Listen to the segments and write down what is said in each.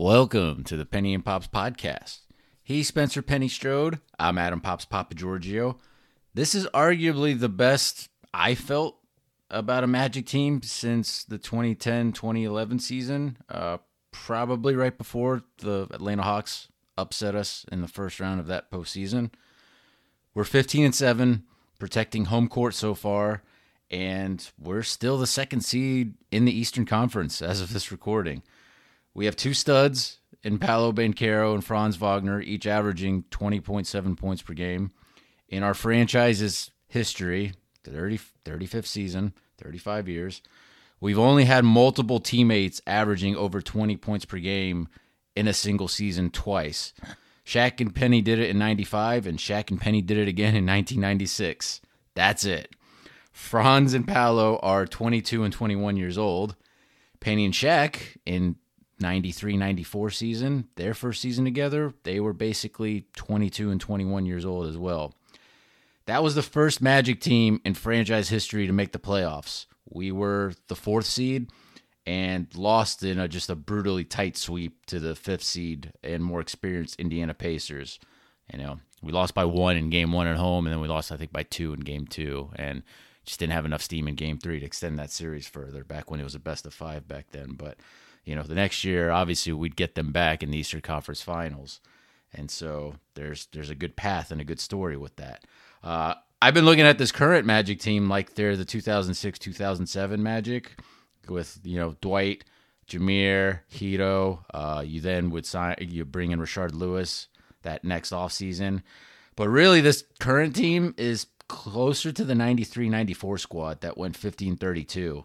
Welcome to the Penny and Pops podcast. He's Spencer Penny Strode. I'm Adam Pops Papa Giorgio. This is arguably the best I felt about a Magic team since the 2010 2011 season. Uh, probably right before the Atlanta Hawks upset us in the first round of that postseason. We're 15 and 7, protecting home court so far, and we're still the second seed in the Eastern Conference as of this recording. We have two studs in Paolo Banchero and Franz Wagner, each averaging 20.7 points per game. In our franchise's history, the 30, 35th season, 35 years, we've only had multiple teammates averaging over 20 points per game in a single season twice. Shaq and Penny did it in 95, and Shaq and Penny did it again in 1996. That's it. Franz and Paolo are 22 and 21 years old. Penny and Shaq in 93 94 season, their first season together, they were basically 22 and 21 years old as well. That was the first Magic team in franchise history to make the playoffs. We were the fourth seed and lost in a, just a brutally tight sweep to the fifth seed and more experienced Indiana Pacers. You know, we lost by one in game one at home, and then we lost, I think, by two in game two, and just didn't have enough steam in game three to extend that series further back when it was a best of five back then. But you know, the next year, obviously, we'd get them back in the Eastern Conference Finals, and so there's there's a good path and a good story with that. Uh, I've been looking at this current Magic team like they're the 2006 2007 Magic with you know Dwight, Jameer, Hedo. Uh, you then would sign you bring in Rashard Lewis that next off season, but really this current team is closer to the 93-94 squad that went 15-32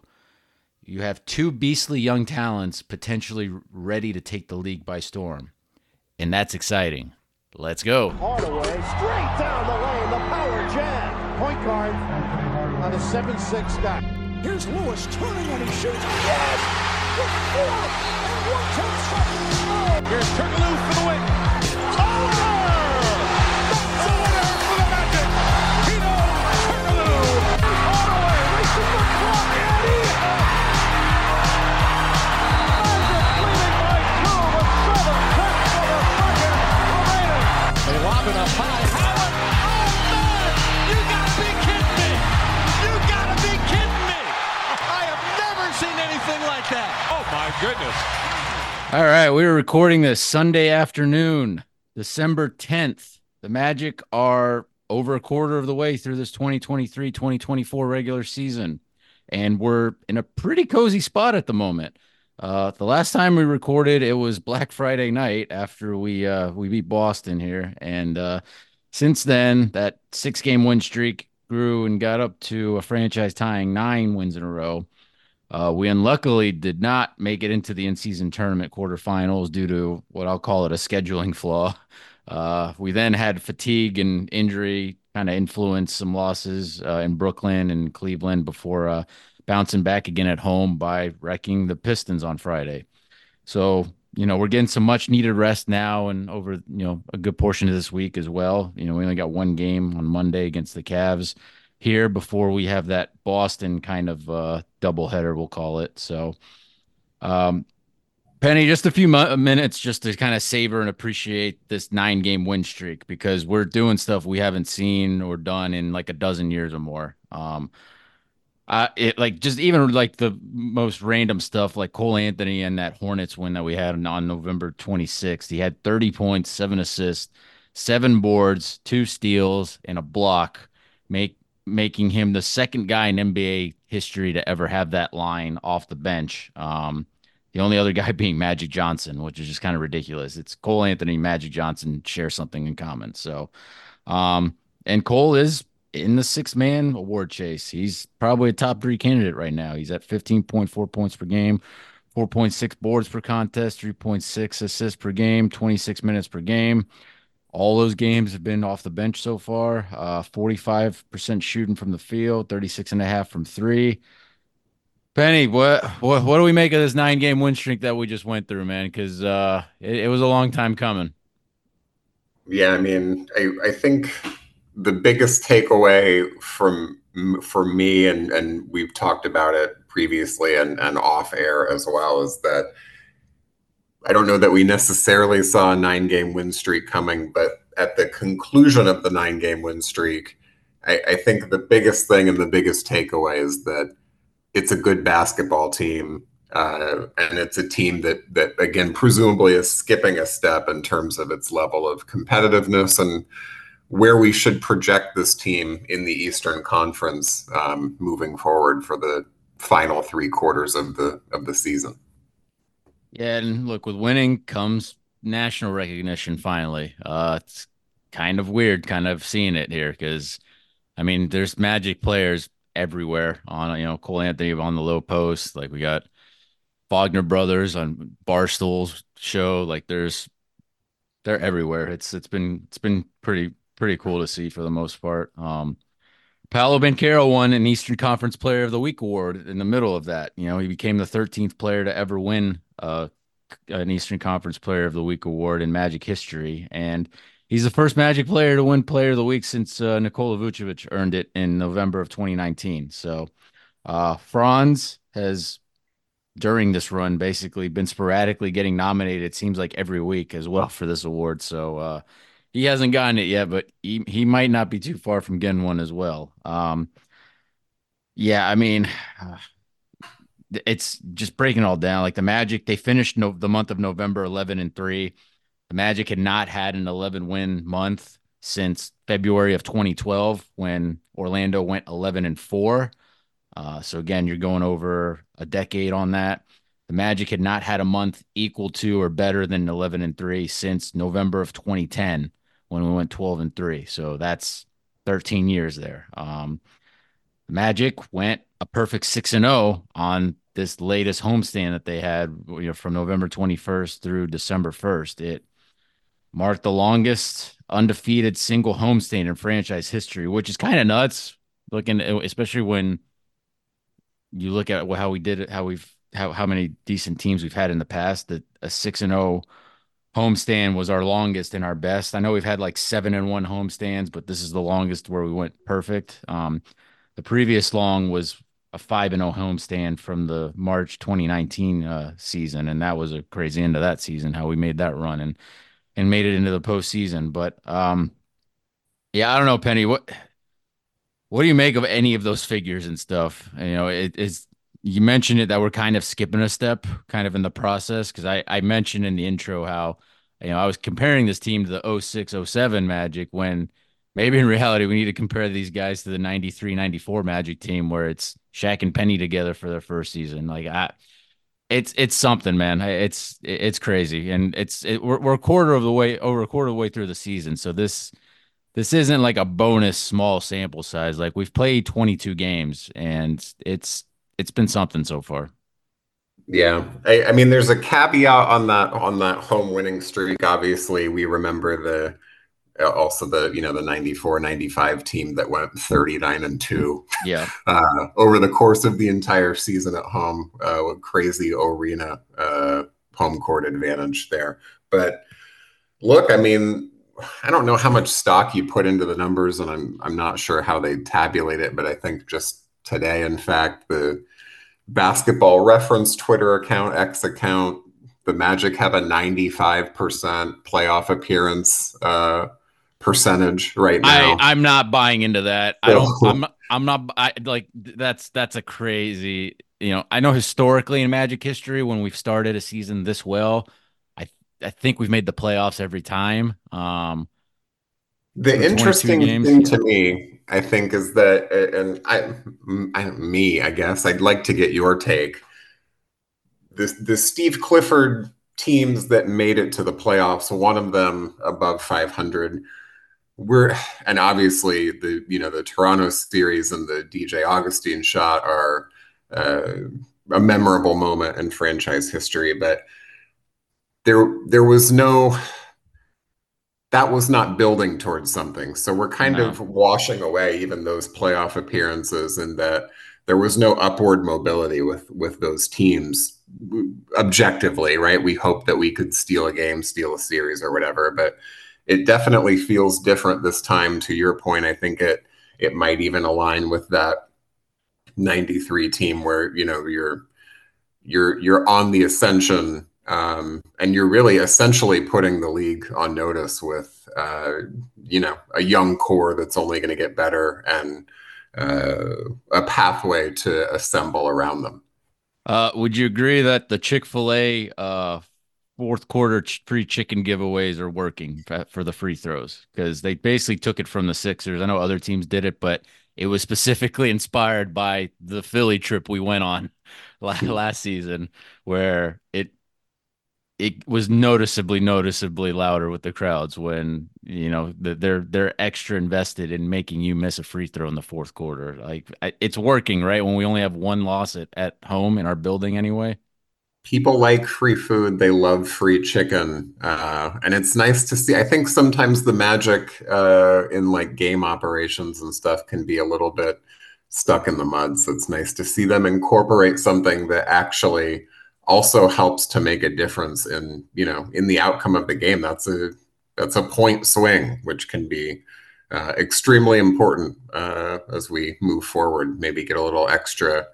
you have two beastly young talents potentially ready to take the league by storm. And that's exciting. Let's go. Hardaway straight down the lane, the power jam. Point guard on a 7-6 guy. Here's Lewis turning and he shoots. Yes! With four and one tenth seconds. Oh! Here's Turkoglu for the win. Over! They lob it up high. Howard! Oh, man! You gotta be kidding me! You gotta be kidding me! I have never seen anything like that. Oh, my goodness. All right, we were recording this Sunday afternoon, December 10th. The Magic are over a quarter of the way through this 2023 2024 regular season, and we're in a pretty cozy spot at the moment. Uh, the last time we recorded, it was Black Friday night after we uh, we beat Boston here, and uh, since then, that six game win streak grew and got up to a franchise tying nine wins in a row. Uh, we unluckily did not make it into the in-season tournament quarterfinals due to what I'll call it a scheduling flaw. Uh, we then had fatigue and injury kind of influence some losses uh, in Brooklyn and Cleveland before uh, bouncing back again at home by wrecking the Pistons on Friday. So, you know, we're getting some much needed rest now and over, you know, a good portion of this week as well. You know, we only got one game on Monday against the Cavs here before we have that Boston kind of uh, doubleheader, we'll call it. So, um, Penny, just a few mu- minutes just to kind of savor and appreciate this nine game win streak because we're doing stuff we haven't seen or done in like a dozen years or more. Um, uh, it like just even like the most random stuff like Cole Anthony and that Hornets win that we had on November 26th. He had 30 points, seven assists, seven boards, two steals, and a block, make making him the second guy in NBA history to ever have that line off the bench. Um, the only other guy being Magic Johnson, which is just kind of ridiculous. It's Cole Anthony, Magic Johnson share something in common. So, um, and Cole is in the six man award chase. He's probably a top three candidate right now. He's at 15.4 points per game, 4.6 boards per contest, 3.6 assists per game, 26 minutes per game. All those games have been off the bench so far. Uh, 45% shooting from the field, 36 and a half from three. Penny, what, what what do we make of this nine game win streak that we just went through, man? Because uh, it, it was a long time coming. Yeah, I mean, I, I think the biggest takeaway from for me, and and we've talked about it previously and and off air as well, is that I don't know that we necessarily saw a nine game win streak coming, but at the conclusion of the nine game win streak, I, I think the biggest thing and the biggest takeaway is that it's a good basketball team. Uh, and it's a team that that again presumably is skipping a step in terms of its level of competitiveness and where we should project this team in the Eastern Conference um, moving forward for the final three quarters of the of the season. Yeah, and look, with winning comes national recognition. Finally, uh, it's kind of weird, kind of seeing it here because, I mean, there's Magic players everywhere on you know Cole Anthony on the Lowe Post. Like we got Wagner brothers on Barstool's show. Like there's they're everywhere. It's it's been it's been pretty pretty cool to see for the most part. Um, Paolo Banchero won an Eastern Conference Player of the Week award in the middle of that. You know, he became the 13th player to ever win uh, an Eastern Conference Player of the Week award in Magic history, and he's the first Magic player to win Player of the Week since uh, Nikola Vucevic earned it in November of 2019. So, uh, Franz has during this run basically been sporadically getting nominated. It seems like every week as well for this award. So uh, he hasn't gotten it yet, but he he might not be too far from getting one as well. Um, yeah, I mean, it's just breaking all down. Like the Magic, they finished no, the month of November eleven and three. The Magic had not had an eleven win month since February of 2012 when Orlando went 11 and four. Uh, so again, you're going over a decade on that. The Magic had not had a month equal to or better than 11 and 3 since November of 2010 when we went 12 and 3. So that's 13 years there. Um, Magic went a perfect 6 and 0 on this latest homestand that they had you know from November 21st through December 1st. It marked the longest undefeated single homestand in franchise history, which is kind of nuts looking especially when you look at how we did it, how we've how how many decent teams we've had in the past. That a six and zero oh homestand was our longest and our best. I know we've had like seven and one homestands, but this is the longest where we went perfect. Um, the previous long was a five and zero oh homestand from the March 2019 uh, season, and that was a crazy end of that season. How we made that run and and made it into the postseason. But um, yeah, I don't know, Penny. What what do you make of any of those figures and stuff? You know, it is you mentioned it that we're kind of skipping a step kind of in the process because I, I mentioned in the intro how you know I was comparing this team to the 06 07 Magic when maybe in reality we need to compare these guys to the 93 94 Magic team where it's Shaq and Penny together for their first season. Like I it's it's something man. It's it's crazy. And it's it, we're, we're a quarter of the way over a quarter of the way through the season. So this this isn't like a bonus small sample size. Like we've played 22 games and it's it's been something so far. Yeah. I, I mean there's a caveat on that on that home winning streak. Obviously, we remember the also the you know the 94 95 team that went 39 and 2 yeah uh, over the course of the entire season at home uh, with crazy arena uh, home court advantage there but look i mean I don't know how much stock you put into the numbers, and I'm I'm not sure how they tabulate it, but I think just today, in fact, the basketball reference Twitter account, X account, the Magic have a 95% playoff appearance uh, percentage right now. I, I'm not buying into that. I don't. I'm. I'm not. I like that's that's a crazy. You know, I know historically in Magic history when we've started a season this well, I I think we've made the playoffs every time. Um, the interesting thing to me, I think, is that, and I, I, me, I guess, I'd like to get your take. The the Steve Clifford teams that made it to the playoffs, one of them above 500, we're, and obviously the you know the Toronto series and the DJ Augustine shot are uh, a memorable moment in franchise history, but there there was no that was not building towards something. So we're kind no. of washing away even those playoff appearances and that there was no upward mobility with with those teams objectively, right? We hope that we could steal a game, steal a series or whatever, but it definitely feels different this time to your point. I think it it might even align with that 93 team where, you know, you're you're you're on the ascension Um, and you're really essentially putting the league on notice with, uh, you know, a young core that's only going to get better and uh, a pathway to assemble around them. Uh, would you agree that the Chick Fil A uh, fourth quarter ch- free chicken giveaways are working for the free throws? Because they basically took it from the Sixers. I know other teams did it, but it was specifically inspired by the Philly trip we went on last season, where it it was noticeably noticeably louder with the crowds when you know they're they're extra invested in making you miss a free throw in the fourth quarter. Like it's working right? When we only have one loss at, at home in our building anyway. People like free food. They love free chicken. Uh, and it's nice to see i think sometimes the magic uh, in like game operations and stuff can be a little bit stuck in the mud. So it's nice to see them incorporate something that actually also helps to make a difference in you know in the outcome of the game. That's a that's a point swing, which can be uh, extremely important uh, as we move forward. Maybe get a little extra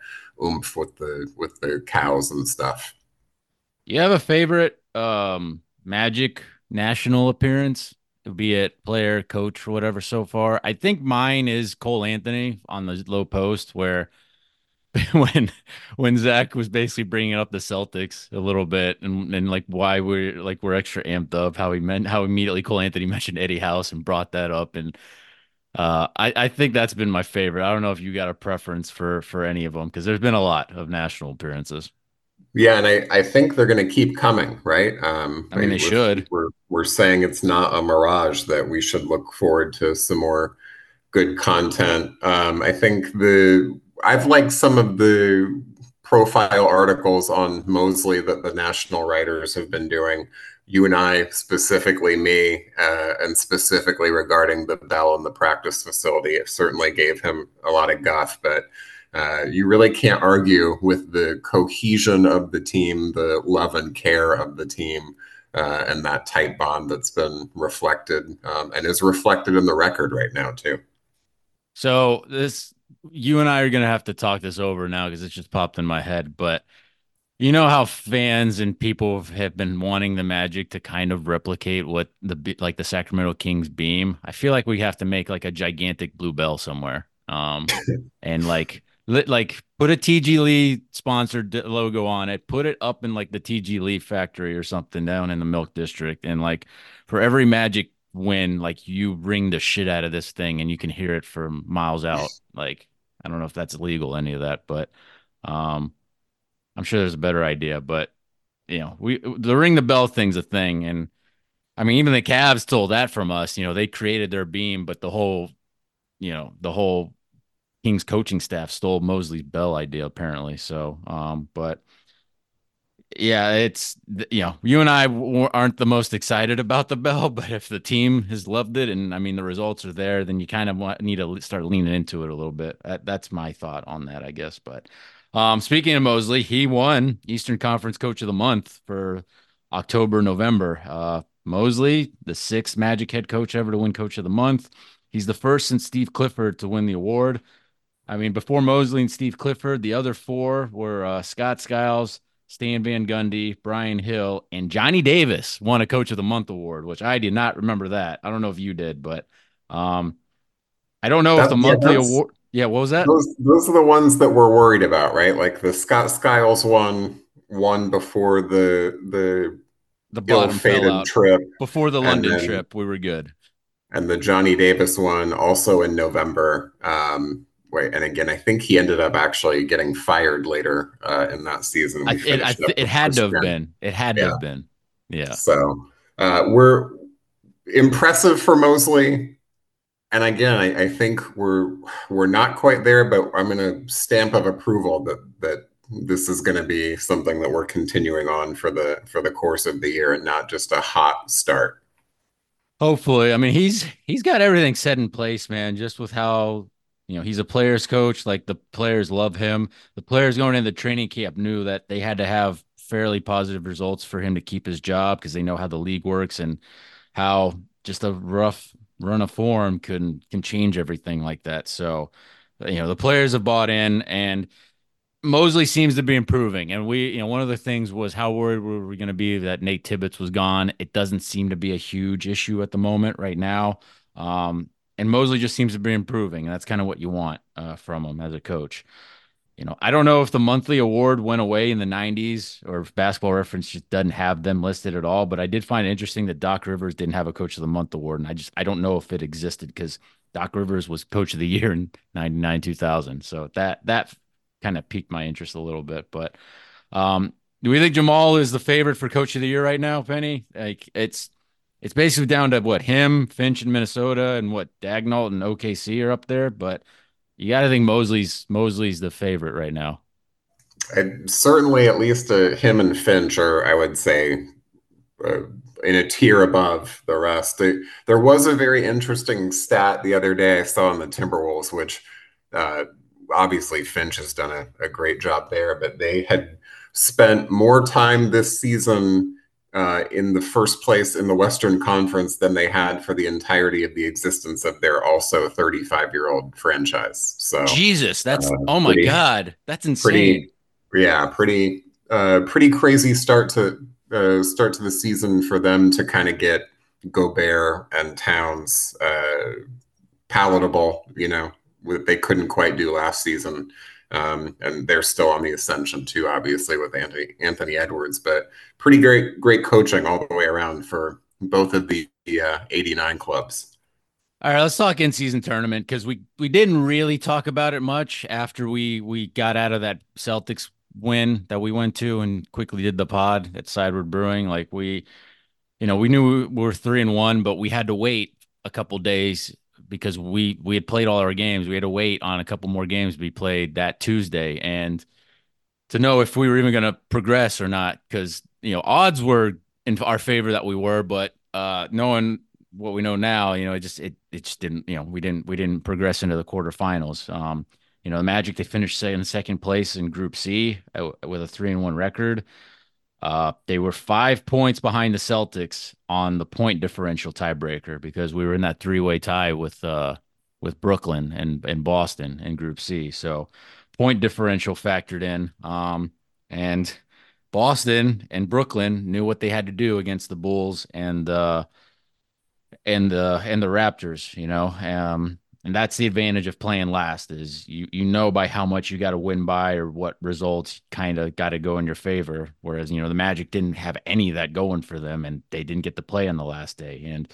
oomph with the with the cows and stuff. You have a favorite um, Magic national appearance, be it player, coach, or whatever. So far, I think mine is Cole Anthony on the Lowe Post where when when Zach was basically bringing up the Celtics a little bit and, and like why we're like we're extra amped up how he meant how immediately Cole Anthony mentioned Eddie House and brought that up and uh, I I think that's been my favorite. I don't know if you got a preference for for any of them because there's been a lot of national appearances. Yeah, and I, I think they're going to keep coming, right? Um, I mean, they should. We're we're saying it's not a mirage that we should look forward to some more good content. Um, I think the I've liked some of the profile articles on Mosley that the national writers have been doing. You and I, specifically me, uh, and specifically regarding the Bell and the practice facility, it certainly gave him a lot of guff. But uh, you really can't argue with the cohesion of the team, the love and care of the team, uh, and that tight bond that's been reflected um, and is reflected in the record right now too. So this you and I are going to have to talk this over now because it just popped in my head. But you know how fans and people have been wanting the Magic to kind of replicate what the like the Sacramento Kings beam. I feel like we have to make like a gigantic blue bell somewhere, um, and like like put a TG Lee sponsored logo on it, put it up in like the TG Lee factory or something down in the Milk District, and like for every Magic win, like you ring the shit out of this thing and you can hear it from miles out. Like I don't know if that's legal, any of that, but um, I'm sure there's a better idea. But you know, we the ring the bell thing's a thing, and I mean, even the Cavs stole that from us. You know, they created their beam, but the whole, you know, the whole Kings coaching staff stole Mosley's bell idea apparently. So, um, but yeah, it's you know you and I aren't the most excited about the bell, but if the team has loved it and I mean the results are there, then you kind of want, need to start leaning into it a little bit. That, that's my thought on that, I guess. But um, speaking of Mosley, he won Eastern Conference Coach of the Month for October November. Uh, Mosley, the sixth Magic head coach ever to win Coach of the Month. He's the first since Steve Clifford to win the award. I mean, before Mosley and Steve Clifford, the other four were uh, Scott Skiles. Stan Van Gundy, Brian Hill, and Johnny Davis won a Coach of the Month award, which I did not remember that. I don't know if you did, but um, I don't know that, if the monthly yeah, award. Yeah, what was that? Those, those are the ones that we're worried about, right? Like the Scott Skiles one, one before the the the bottom faded trip before the London then, trip. We were good, and the Johnny Davis one also in November. Um, Wait, and again, I think he ended up actually getting fired later uh, in that season. I, it, I, it had to have been. It had yeah. to have been. Yeah. So uh, we're impressive for Mosley, and again, I, I, think we're we're not quite there, but I'm going to stamp of approval that that this is going to be something that we're continuing on for the for the course of the year, and not just a hot start. Hopefully, I mean he's he's got everything set in place, man. Just with how you know, he's a player's coach. Like the players love him. The players going into the training camp knew that they had to have fairly positive results for him to keep his job because they know how the league works and how just a rough run of form can can change everything like that. So, you know, the players have bought in and Mosley seems to be improving, and we, you know, one of the things was how worried were we going to be that Nate Tibbetts was gone. It doesn't seem to be a huge issue at the moment right now, um, and Mosley just seems to be improving, and that's kind of what you want uh, from him as a coach. You know, I don't know if the monthly award went away in the '90s or if Basketball Reference just doesn't have them listed at all. But I did find it interesting that Doc Rivers didn't have a Coach of the Month award, and I just I don't know if it existed because Doc Rivers was Coach of the Year in '99, 2000. So that that kind of piqued my interest a little bit. But um, do we think Jamahl is the favorite for coach of the year right now, Penny? Like it's it's basically down to what him, Finch in Minnesota, and what Daigneault and OKC are up there. But you got to think Mosley's Mosley's the favorite right now. I, certainly, at least uh, him and Finch are, I would say, uh, in a tier above the rest. There was a very interesting stat the other day I saw on the Timberwolves, which uh, obviously Finch has done a, a, great job there, but they had spent more time this season uh, in the first place in the Western Conference than they had for the entirety of the existence of their also 35 year old franchise. So Jesus, that's uh, oh my pretty, god, that's insane. Pretty, yeah, pretty uh, pretty crazy start to uh, start to the season for them to kind of get Gobert and Towns uh, palatable, you know, they couldn't quite do last season. Um, and they're still on the ascension too, obviously with Anthony Anthony Edwards. But pretty great great coaching all the way around for both of the uh, 89 clubs. All right, let's talk in season tournament because we we didn't really talk about it much after we we got out of that Celtics win that we went to and quickly did the pod at Sideward Brewing. Like we, you know, we knew we were three and one, but we had to wait a couple days because we we had played all our games. We had to wait on a couple more games to be played that Tuesday, and to know if we were even going to progress or not, because you know odds were in our favor that we were, but uh, knowing what we know now, you know, it just it it just didn't, you know, we didn't we didn't progress into the quarterfinals. Um, you know, the Magic they finished in second place in Group C uh, with a three and one record. Uh, they were five points behind the Celtics on the point differential tiebreaker because we were in that three way tie with uh, with Brooklyn and and Boston in Group C. So point differential factored in. Um, and Boston and Brooklyn knew what they had to do against the Bulls and uh, and the and the Raptors. You know, um, and that's the advantage of playing last is you you know by how much you got to win by or what results kind of got to go in your favor. Whereas you know the magic didn't have any of that going for them and they didn't get to play on the last day. And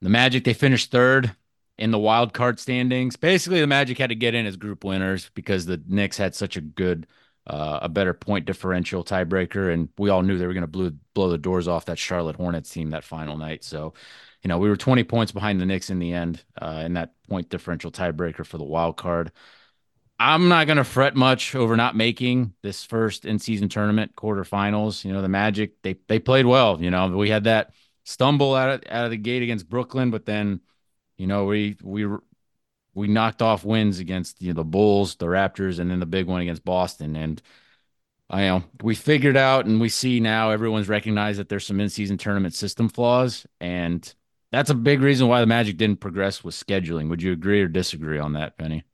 the magic they finished third in the wild card standings. Basically the magic had to get in as group winners because the Knicks had such a good uh, a better point differential tiebreaker. And we all knew they were going to blow blow the doors off that Charlotte Hornets team that final night. So you know, we were 20 points behind the Knicks in the end uh, in that point differential tiebreaker for the wild card. I'm not going to fret much over not making this first in season tournament quarterfinals. You know, the Magic they they played well. You know, we had that stumble out of, out of the gate against Brooklyn, but then, you know, we we we knocked off wins against you know, the Bulls, the Raptors, and then the big one against Boston. And I know we figured out and we see now everyone's recognized that there's some in season tournament system flaws and that's a big reason why the Magic didn't progress with scheduling. Would you agree or disagree on that, Penny?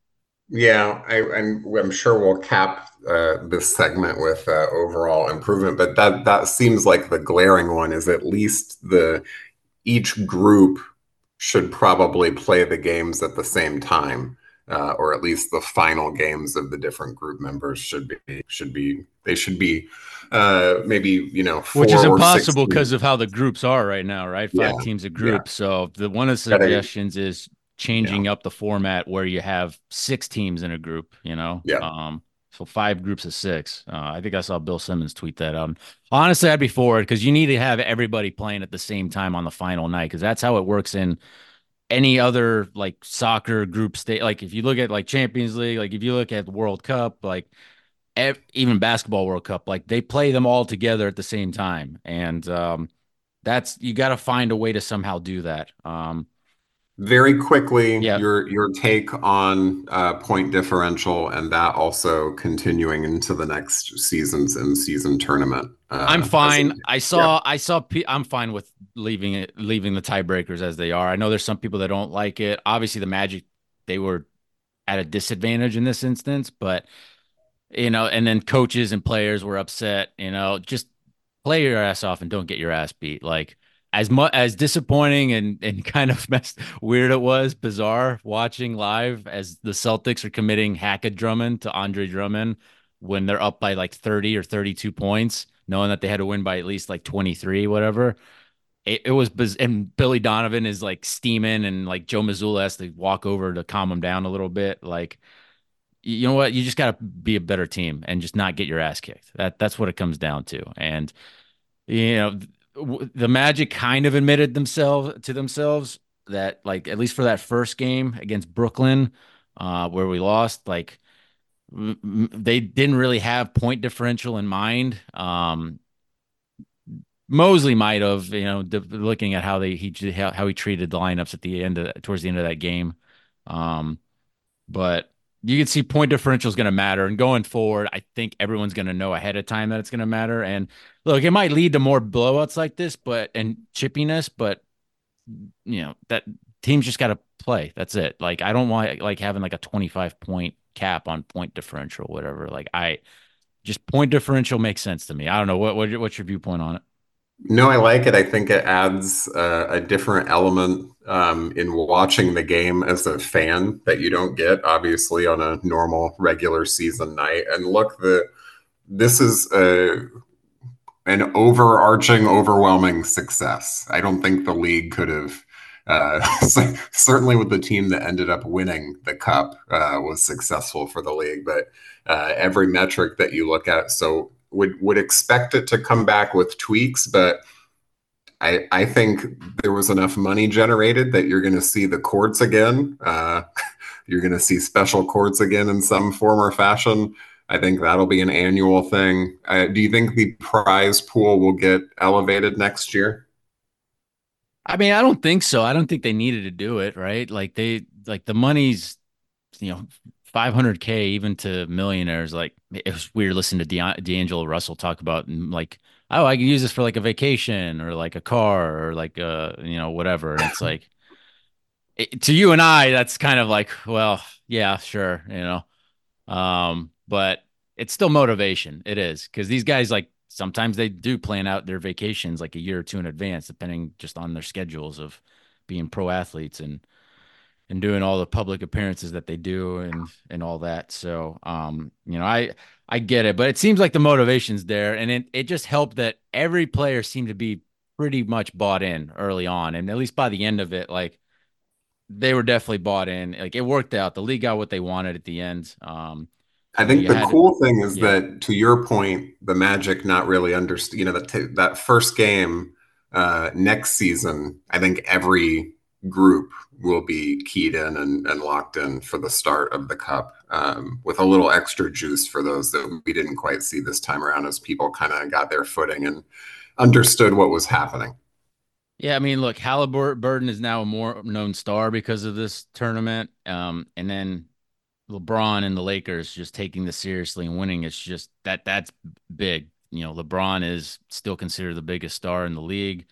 Yeah, I, am I'm, I'm sure we'll cap uh, this segment with uh, overall improvement, but that that seems like the glaring one. Is at least the each group should probably play the games at the same time uh, or at least the final games of the different group members should be should be they should be uh, maybe you know which is impossible because of how the groups are right now, right? Five yeah. teams a group. Yeah. So the one of the suggestions is changing yeah. up the format where you have six teams in a group. You know, yeah. Um, so five groups of six. Uh, I think I saw Bill Simmons tweet that. Um, honestly, I'd be for it because you need to have everybody playing at the same time on the final night because that's how it works in any other like soccer group state like if you look at like champions league like if you look at world cup like ev- even basketball world cup like they play them all together at the same time. And um that's you got to find a way to somehow do that. Um very quickly yeah. your your take on uh, point differential and that also continuing into the next seasons and season tournament uh, i'm fine. i saw yeah. i saw P- i'm fine with leaving it leaving the tiebreakers as they are. I know there's some people that don't like it. Obviously the magic they were at a disadvantage in this instance but you know, and then coaches and players were upset. You know, just play your ass off and don't get your ass beat. Like as much as disappointing and and kind of messed weird it was, bizarre watching live as the Celtics are committing Hackett Drummond to Andre Drummond when they're up by like 30 or 32 points, knowing that they had to win by at least like 23, whatever. It, it was biz- and Billy Donovan is like steaming and like Joe Mazzulla has to walk over to calm him down a little bit. Like you know what? You just got to be a better team and just not get your ass kicked. That that's what it comes down to. And you know, the Magic kind of admitted themselves to themselves that like at least for that first game against Brooklyn, uh, where we lost, like they didn't really have point differential in mind. Um, Mosley might have, you know, looking at how they he how he treated the lineups at the end of towards the end of that game. Um, but you can see point differential is going to matter. And going forward, I think everyone's going to know ahead of time that it's going to matter. And look, it might lead to more blowouts like this, but and chippiness, but you know that teams just got to play. That's it. Like I don't want like having like a 25 point cap on point differential, whatever. Like I just point differential makes sense to me. I don't know what, what what's your viewpoint on it. No, I like it. I think it adds uh, a different element um, in watching the game as a fan that you don't get, obviously, on a normal regular season night. And look, the this is a an overarching, overwhelming success. I don't think the league could have. Uh, certainly, with the team that ended up winning the cup, uh, was successful for the league. But uh, every metric that you look at, so would would expect it to come back with tweaks, but I I think there was enough money generated that you're going to see the courts again. Uh, you're going to see special courts again in some form or fashion. I think that'll be an annual thing. Uh, do you think the prize pool will get elevated next year? I mean, I don't think so. I don't think they needed to do it, right? Like they like the money's you know 500k even to millionaires like it was weird listening to d'angelo russell talk about mm, like oh i can use this for like a vacation or like a car or like uh you know whatever. And it's like it, to you and i that's kind of like well yeah sure you know? Um but it's still motivation. It is because these guys like sometimes they do plan out their vacations like a year or two in advance depending just on their schedules of being pro athletes and and doing all the public appearances that they do and and all that. So um, you know, I I get it, but it seems like the motivation's there, and it it just helped that every player seemed to be pretty much bought in early on, and at least by the end of it, like they were definitely bought in. Like it worked out. The league got what they wanted at the end. Um, I think the cool to, thing is yeah. that, to your point, the Magic not really understand. You know, that that first game uh, next season. I think every group will be keyed in and, and locked in for the start of the cup um, with a little extra juice for those that we didn't quite see this time around as people kind of got their footing and understood what was happening. Yeah, I mean, look, Halliburton is now a more known star because of this tournament. Um, and then LeBron and the Lakers just taking this seriously and winning. It's just that that's big. You know, LeBron is still considered the biggest star in the league.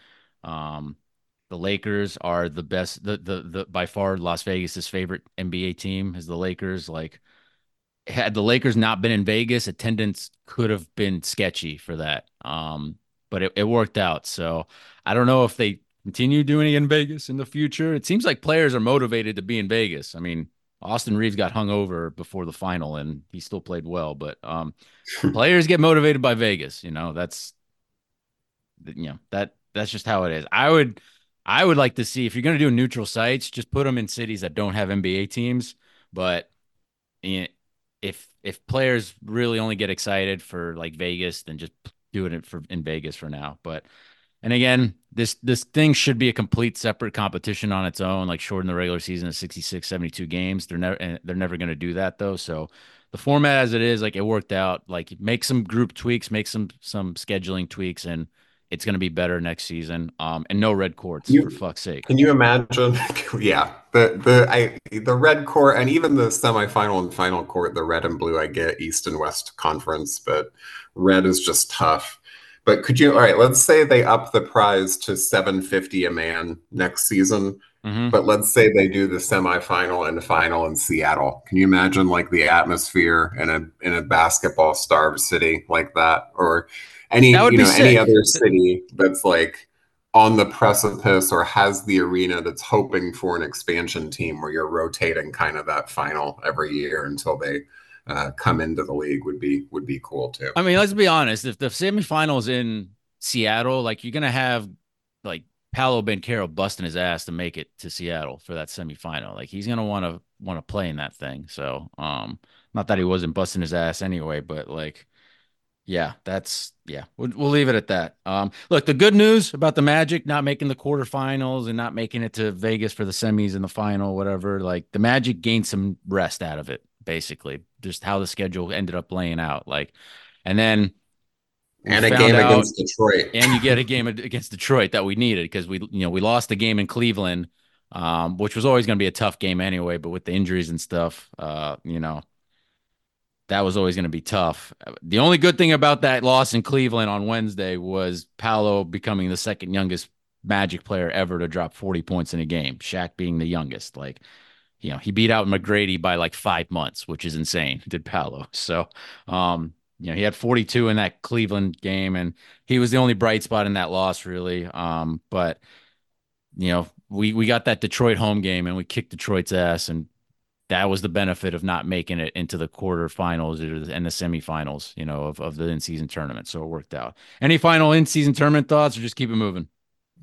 Um, the Lakers are the best, the, the, the, by far Las Vegas's favorite NBA team is the Lakers. Like, had the Lakers not been in Vegas, attendance could have been sketchy for that. Um, but it, it worked out. So I don't know if they continue doing it in Vegas in the future. It seems like players are motivated to be in Vegas. I mean, Austin Reaves got hung over before the final and he still played well, but um, players get motivated by Vegas. You know, that's you know that that's just how it is. I would I would like to see if you're going to do neutral sites, just put them in cities that don't have NBA teams. But if if players really only get excited for like Vegas, then just doing it for in Vegas for now. But and again, this this thing should be a complete separate competition on its own, like shorten the regular season to 66, 72 games. They're never they're never going to do that though. So the format as it is, like it worked out. Like make some group tweaks, make some some scheduling tweaks, and it's going to be better next season. Um, and no red courts you, for fuck's sake. Can you imagine? yeah, the the I the red court and even the semifinal and final court, the red and blue. I get East and West Conference, but red is just tough. But could you? All right, let's say they up the prize to seven fifty a man next season. Mm-hmm. But let's say they do the semifinal and final in Seattle. Can you imagine like the atmosphere in a in a basketball starved city like that, or any you know sick. any other city that's like on the precipice or has the arena that's hoping for an expansion team where you're rotating kind of that final every year until they uh, come into the league would be would be cool too. I mean, let's be honest. If the semifinals in Seattle, like you're gonna have like Paolo Banchero busting his ass to make it to Seattle for that semifinal. Like he's gonna want to want to play in that thing. So, um, not that he wasn't busting his ass anyway, but like, yeah, that's yeah. We'll, we'll leave it at that. Um, look, the good news about the Magic not making the quarterfinals and not making it to Vegas for the semis and the final, whatever. Like the Magic gained some rest out of it, basically, just how the schedule ended up laying out. Like, and then and a game out, against Detroit. and you get a game against Detroit that we needed because we, you know, we lost the game in Cleveland, um, which was always going to be a tough game anyway. But with the injuries and stuff, uh, you know, that was always going to be tough. The only good thing about that loss in Cleveland on Wednesday was Paolo becoming the second youngest Magic player ever to drop 40 points in a game. Shaq being the youngest, like. You know, he beat out McGrady by like five months, which is insane. Did Paolo? So, um, you know, he had 42 in that Cleveland game, and he was the only bright spot in that loss, really. Um, but you know, we we got that Detroit home game, and we kicked Detroit's ass, and that was the benefit of not making it into the quarterfinals and the semifinals, you know, of, of the in-season tournament. So it worked out. Any final in-season tournament thoughts, or just keep it moving?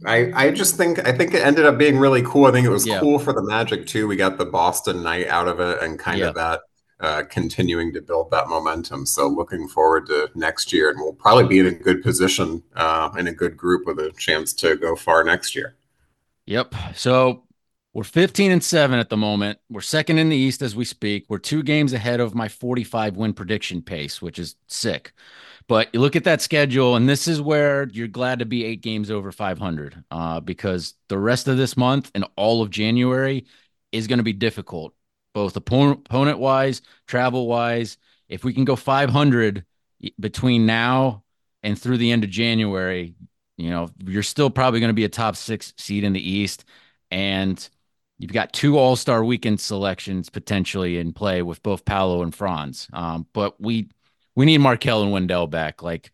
I, I just think I think it ended up being really cool. I think it was yeah. cool for the Magic too. We got the Boston night out of it and kind yeah. of that uh, continuing to build that momentum. So looking forward to next year, and we'll probably be in a good position uh, in a good group with a chance to go far next year. Yep. So we're 15 and 7 at the moment. We're second in the East as we speak. We're two games ahead of my 45 win prediction pace, which is sick. But you look at that schedule, and this is where you're glad to be eight games over 500 uh, because the rest of this month and all of January is going to be difficult both opponent wise, travel wise. If we can go 500 between now and through the end of January, you know, you're still probably going to be a top six seed in the East. And you've got two All Star weekend selections potentially in play with both Paolo and Franz. Um, but we, we need Markelle and Wendell back. Like,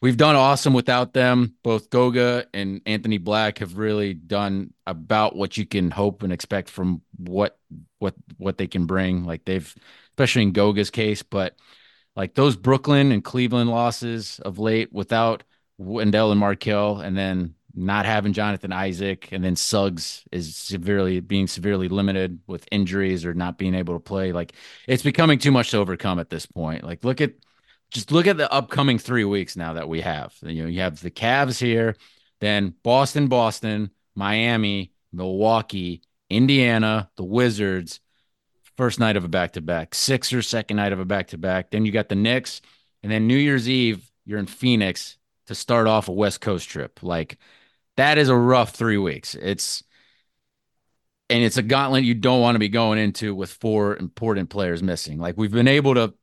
we've done awesome without them. Both Goga and Anthony Black have really done about what you can hope and expect from what what what they can bring. Like they've, especially in Goga's case, but like those Brooklyn and Cleveland losses of late without Wendell and Markelle, and then not having Jonathan Isaac, and then Suggs is severely being severely limited with injuries or not being able to play. Like it's becoming too much to overcome at this point. Like look at just look at the upcoming three weeks now that we have. You know, you have the Cavs here, then Boston, Boston, Miami, Milwaukee, Indiana, the Wizards, first night of a back to back, Sixers, second night of a back to back. Then you got the Knicks, and then New Year's Eve, you're in Phoenix to start off a West Coast trip. Like that is a rough three weeks. It's and it's a gauntlet you don't want to be going into with four important players missing. Like we've been able to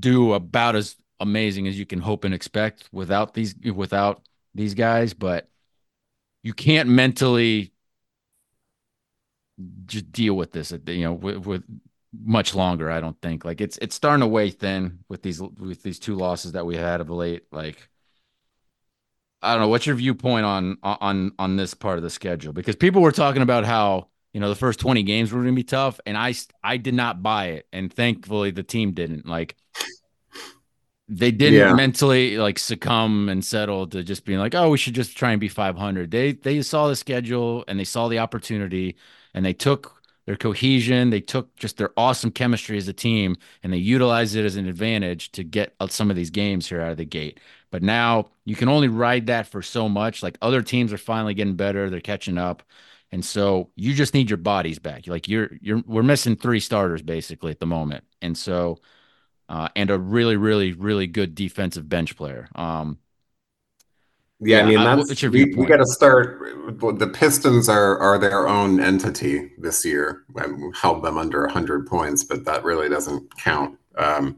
do about as amazing as you can hope and expect without these without these guys, but you can't mentally just deal with this you know with, with much longer i don't think like it's it's starting to weigh thin with these with these two losses that we had of late like i don't know what's your viewpoint on on on this part of the schedule because people were talking about how you know the first 20 games were going to be tough and i i did not buy it and thankfully the team didn't like they didn't yeah. mentally like succumb and settle to just being like, oh, we should just try and be 500. They they saw the schedule and they saw the opportunity and they took their cohesion, they took just their awesome chemistry as a team and they utilized it as an advantage to get uh, some of these games here out of the gate. But now you can only ride that for so much. Like other teams are finally getting better, they're catching up. And so you just need your bodies back. Like you're you're we're missing three starters basically at the moment. And so uh, and a really, really, really good defensive bench player. Um, yeah, yeah, I mean that's I, we, we got to start. The Pistons are are their own entity this year. I held them under hundred points, but that really doesn't count. Um,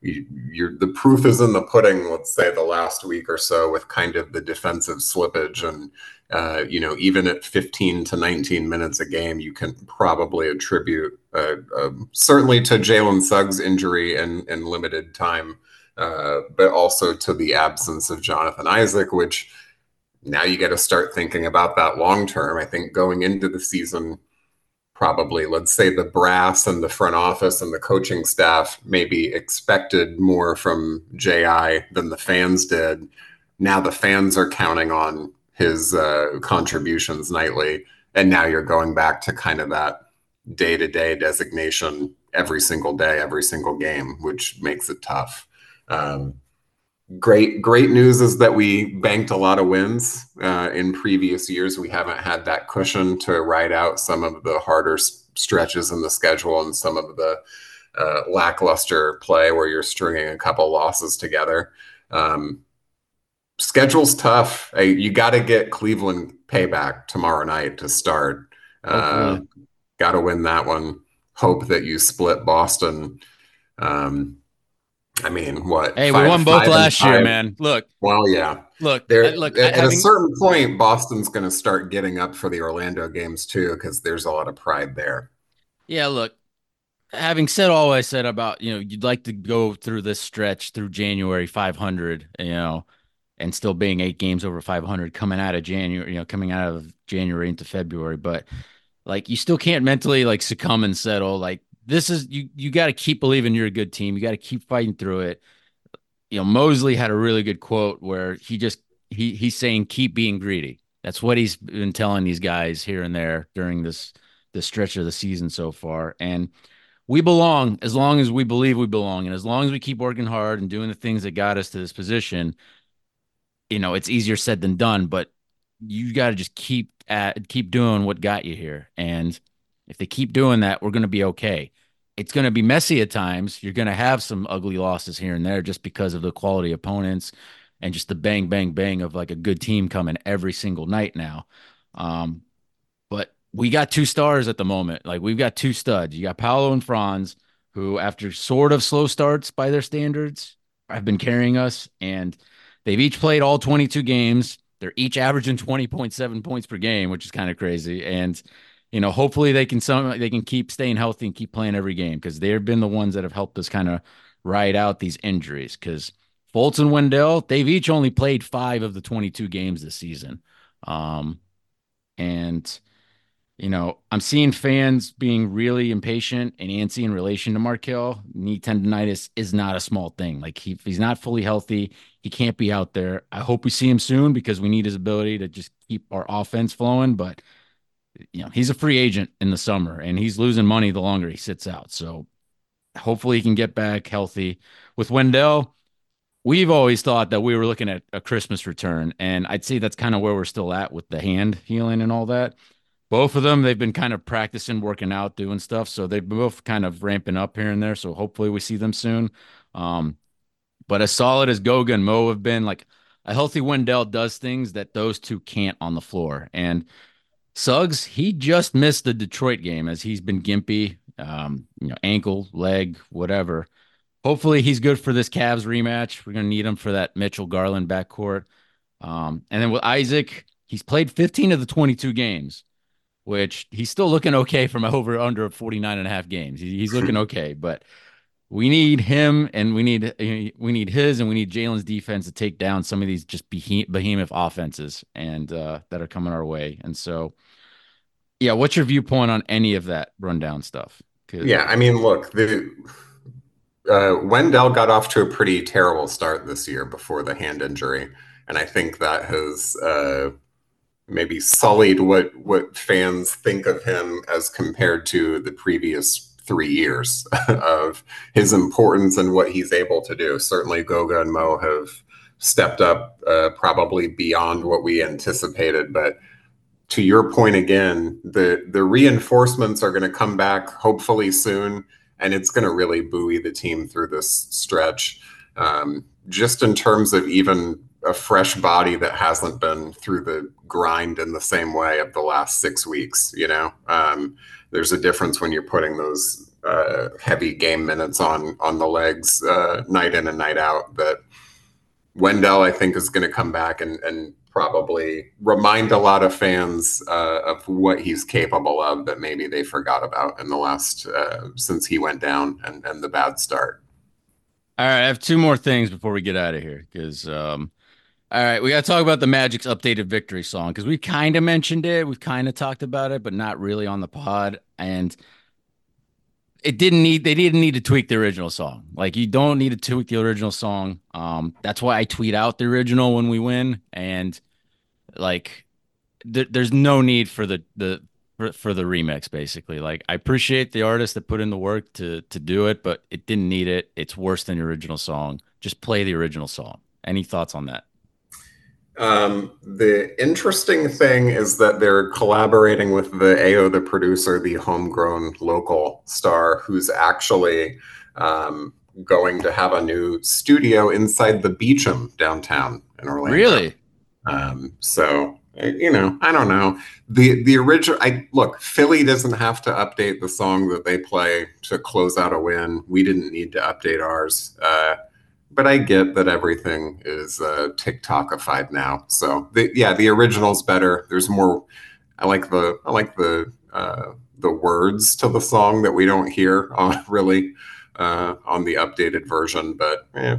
you, the proof is in the pudding. Let's say the last week or so with kind of the defensive slippage, and uh, you know, even at 15 to 19 minutes a game, you can probably attribute uh, uh, certainly to Jalen Suggs' injury and, and limited time, uh, but also to the absence of Jonathan Isaac, which now you got to start thinking about that long term. I think going into the season probably let's say the brass and the front office and the coaching staff maybe expected more from JI than the fans did. Now the fans are counting on his uh, contributions nightly, and now you're going back to kind of that day to day designation every single day, every single game, which makes it tough. Um, great great news is that we banked a lot of wins uh, in previous years. We haven't had that cushion to ride out some of the harder s- stretches in the schedule and some of the uh, lackluster play where you're stringing a couple losses together. Um, schedule's tough. You got to get cleveland payback tomorrow night to start. Uh, got to win that one. Hope that you split boston. Um, I mean, what? Hey, five, we won both last year, man. Look. Well, yeah. Look, there. Look, at, having, a certain point, Boston's going to start getting up for the Orlando games too, because there's a lot of pride there. Yeah. Look, having said all I said about you know you'd like to go through this stretch through January 500, you know, and still being eight games over 500 coming out of January, you know, coming out of January into February, but like you still can't mentally like succumb and settle. Like this is you you got to keep believing you're a good team. You got to keep fighting through it. You know, Mosley had a really good quote where he just he he's saying keep being greedy. That's what he's been telling these guys here and there during this this stretch of the season so far. And we belong as long as we believe we belong and as long as we keep working hard and doing the things that got us to this position you know it's easier said than done but you got to just keep at keep doing what got you here and if they keep doing that we're going to be okay it's going to be messy at times. You're going to have some ugly losses here and there just because of the quality opponents and just the bang, bang, bang of like a good team coming every single night now. Um, but we got two stars at the moment. Like we've got two studs. You got Paolo and Franz, who after sort of slow starts by their standards, have been carrying us, and they've each played all 22 games. They're each averaging 20.7 points per game, which is kind of crazy. And you know, hopefully they can some they can keep staying healthy and keep playing every game because they've been the ones that have helped us kind of ride out these injuries. Because Fultz and Wendell, they've each only played five of the 22 games this season. Um, and you know, I'm seeing fans being really impatient and antsy in relation to Markelle. Knee tendonitis is not a small thing. Like he, he's not fully healthy, he can't be out there. I hope we see him soon because we need his ability to just keep our offense flowing. But you know, he's a free agent in the summer and he's losing money the longer he sits out. So hopefully he can get back healthy. With Wendell, we've always thought that we were looking at a Christmas return. And I'd say that's kind of where we're still at with the hand healing and all that. Both of them, they've been kind of practicing, working out, doing stuff. So they've both kind of ramping up here and there. So hopefully we see them soon. Um, but as solid as Goga and Mo have been, like a healthy Wendell does things that those two can't on the floor. And Suggs, he just missed the Detroit game as he's been gimpy, um, you know, ankle, leg, whatever. Hopefully, he's good for this Cavs rematch. We're gonna need him for that Mitchell Garland backcourt. Um, and then with Isaac, he's played 15 of the 22 games, which he's still looking okay from over under 49 and a half games. he's looking okay, but we need him and we need we need his and we need Jalen's defense to take down some of these just behemoth offenses and uh, that are coming our way. And so yeah, what's your viewpoint on any of that rundown stuff? Yeah, I mean, look, the uh, Wendell got off to a pretty terrible start this year before the hand injury, and I think that has uh, maybe sullied what what fans think of him as compared to the previous three years of his importance and what he's able to do. Certainly, Goga and Mo have stepped up uh, probably beyond what we anticipated, but to your point again, the the reinforcements are going to come back hopefully soon, and it's going to really buoy the team through this stretch. Um, just in terms of even a fresh body that hasn't been through the grind in the same way of the last six weeks, you know, um, there's a difference when you're putting those uh, heavy game minutes on on the legs uh, night in and night out. That Wendell, I think, is going to come back and and probably remind a lot of fans uh, of what he's capable of that maybe they forgot about in the last uh, since he went down and and the bad start. All right, I have two more things before we get out of here because. Um, all right, we got to talk about the Magic's updated victory song because we kind of mentioned it, we've kind of talked about it, but not really on the pod. And it didn't need they didn't need to tweak the original song. Like you don't need to tweak the original song. Um, that's why I tweet out the original when we win, and like th- there's no need for the the for, for the remix. Basically, like I appreciate the artist that put in the work to to do it, but it didn't need it. It's worse than the original song. Just play the original song. Any thoughts on that? Um, the interesting thing is that they're collaborating with the AO, the producer, the homegrown local star, who's actually um, going to have a new studio inside the Beacham downtown in Orlando. Really? Um, so you know, I don't know. The the original I look, Philly doesn't have to update the song that they play to close out a win. We didn't need to update ours. Uh, but I get that everything is uh, TikTokified now. So the, yeah, the original's better. There's more. I like the I like the uh, the words to the song that we don't hear on really uh, on the updated version. But yeah,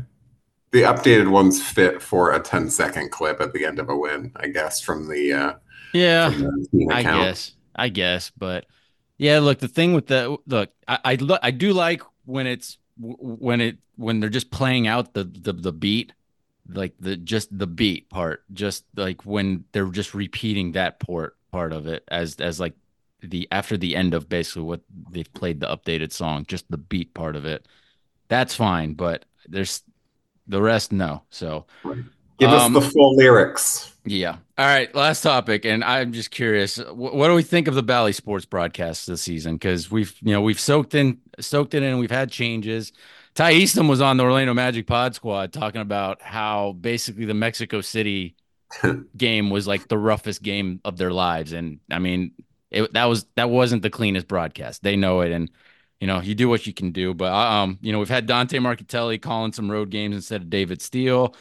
the updated ones fit for a 10 second clip at the end of a win, I guess, from the uh, yeah. From the I guess. I guess, but yeah. Look, the thing with the look, I I, I do like when it's when it when they're just playing out the the, the beat like the just the beat part just like when they're just repeating that part part of it as as like the after the end of basically what they've played the updated song just the beat part of it. That's fine but there's the rest no. So give um, us the full lyrics yeah all right last topic and i'm just curious what, what do we think of the bally sports broadcast this season because we've you know we've soaked in soaked it in and we've had changes Ty Easton was on the Orlando Magic Pod Squad talking about how basically the Mexico City game was like the roughest game of their lives, and I mean, it, that was that wasn't the cleanest broadcast. They know it, and you know you do what you can do. But um, you know we've had Dante Marchitelli calling some road games instead of David Steele.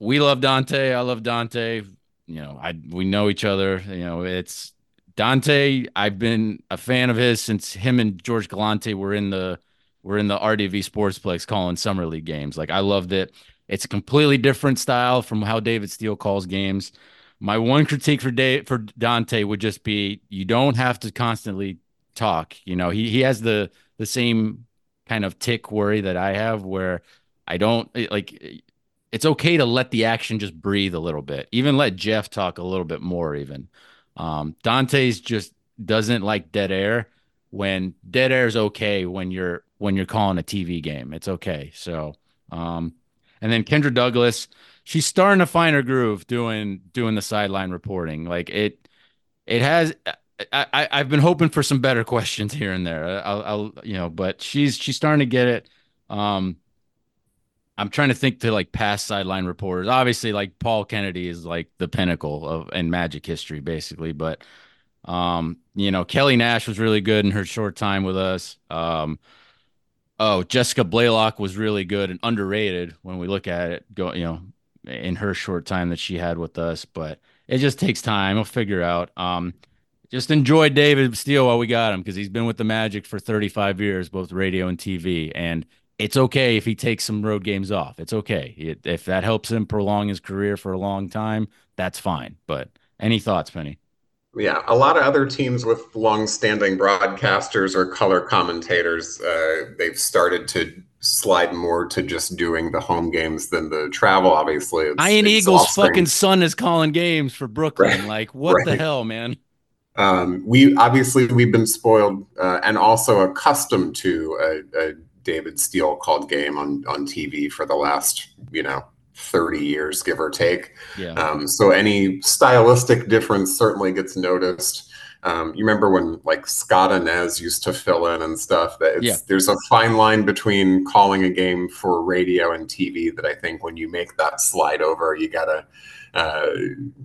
We love Dante. I love Dante. You know, I we know each other. You know, it's Dante. I've been a fan of his since him and George Galante were in the we're in the RDV Sportsplex calling summer league games. Like I loved it. It's a completely different style from how David Steele calls games. My one critique for Dave, for Dante would just be you don't have to constantly talk. You know, he he has the the same kind of tick worry that I have where I don't like it's okay to let the action just breathe a little bit. Even let Jeff talk a little bit more even. Um, Dante's just doesn't like dead air when dead air is okay when you're when you're calling a TV game. It's okay. So, um, and then Kendra Douglas, she's starting to find her groove doing doing the sideline reporting. Like it, it has. I, I I've been hoping for some better questions here and there. I'll, I'll you know, but she's she's starting to get it. Um, I'm trying to think to like past sideline reporters. Obviously, like Paul Kennedy is like the pinnacle of in Magic history, basically. But um, you know, Kelly Nash was really good in her short time with us. Um, oh, Jessica Blaylock was really good and underrated when we look at it. Go, you know, in her short time that she had with us, but it just takes time. We'll figure out. Um, just enjoy David Steele while we got him because he's been with the Magic for 35 years, both radio and TV, and it's okay if he takes some road games off. It's okay it, if that helps him prolong his career for a long time. That's fine. But any thoughts, Penny? Yeah, a lot of other teams with long-standing broadcasters or color commentators, uh, they've started to slide more to just doing the home games than the travel. Obviously, it's, Ian it's Eagle's fucking son is calling games for Brooklyn. Right. Like, what right. the hell, man? Um, we obviously we've been spoiled uh, and also accustomed to a, a David Steele called game on on TV for the last you know 30 years, give or take. Yeah. Um, so any stylistic difference certainly gets noticed. Um, you remember when like Scott Anez used to fill in and stuff that yeah. there's a fine line between calling a game for radio and TV that I think when you make that slide over, you gotta uh,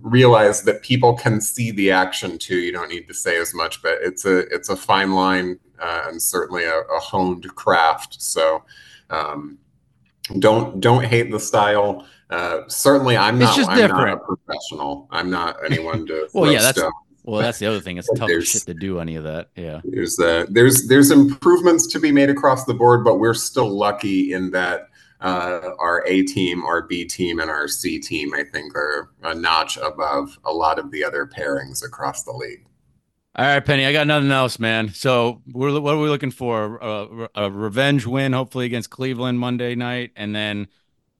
realize that people can see the action too. You don't need to say as much, but it's a it's a fine line uh, and certainly a, a, honed craft. So um, don't don't hate the style. Uh, certainly, I'm not. I'm different. not a professional. I'm not anyone to. well, yeah, that's well, that's the other thing. It's tough shit to do any of that. Yeah. There's uh, there's there's improvements to be made across the board, but we're still lucky in that uh, our A team, our B team, and our C team, I think, are a notch above a lot of the other pairings across the league. All right, Penny, I got nothing else, man. So, we're, what are we looking for? A, a revenge win, hopefully against Cleveland Monday night, and then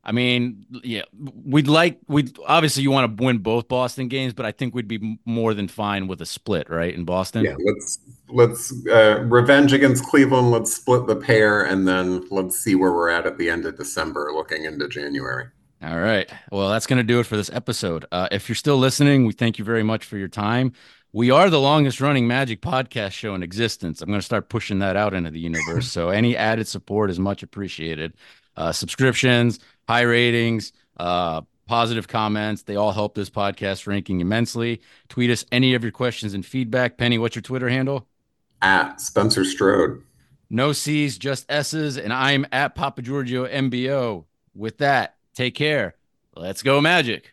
I mean, yeah, we'd like we obviously you want to win both Boston games, but I think we'd be more than fine with a split, right? In Boston. Yeah, let's let's uh, revenge against Cleveland. Let's split the pair, and then let's see where we're at at the end of December, looking into January. All right. Well, that's going to do it for this episode. Uh, if you're still listening, we thank you very much for your time. We are the longest running Magic podcast show in existence. I'm going to start pushing that out into the universe. so any added support is much appreciated. Uh, subscriptions, high ratings, uh, positive comments. They all help this podcast ranking immensely. Tweet us any of your questions and feedback. Penny, what's your Twitter handle? At Spencer Strode. No C's, just S's. And I'm at Papa Giorgio MBO. With that, take care. Let's go, Magic.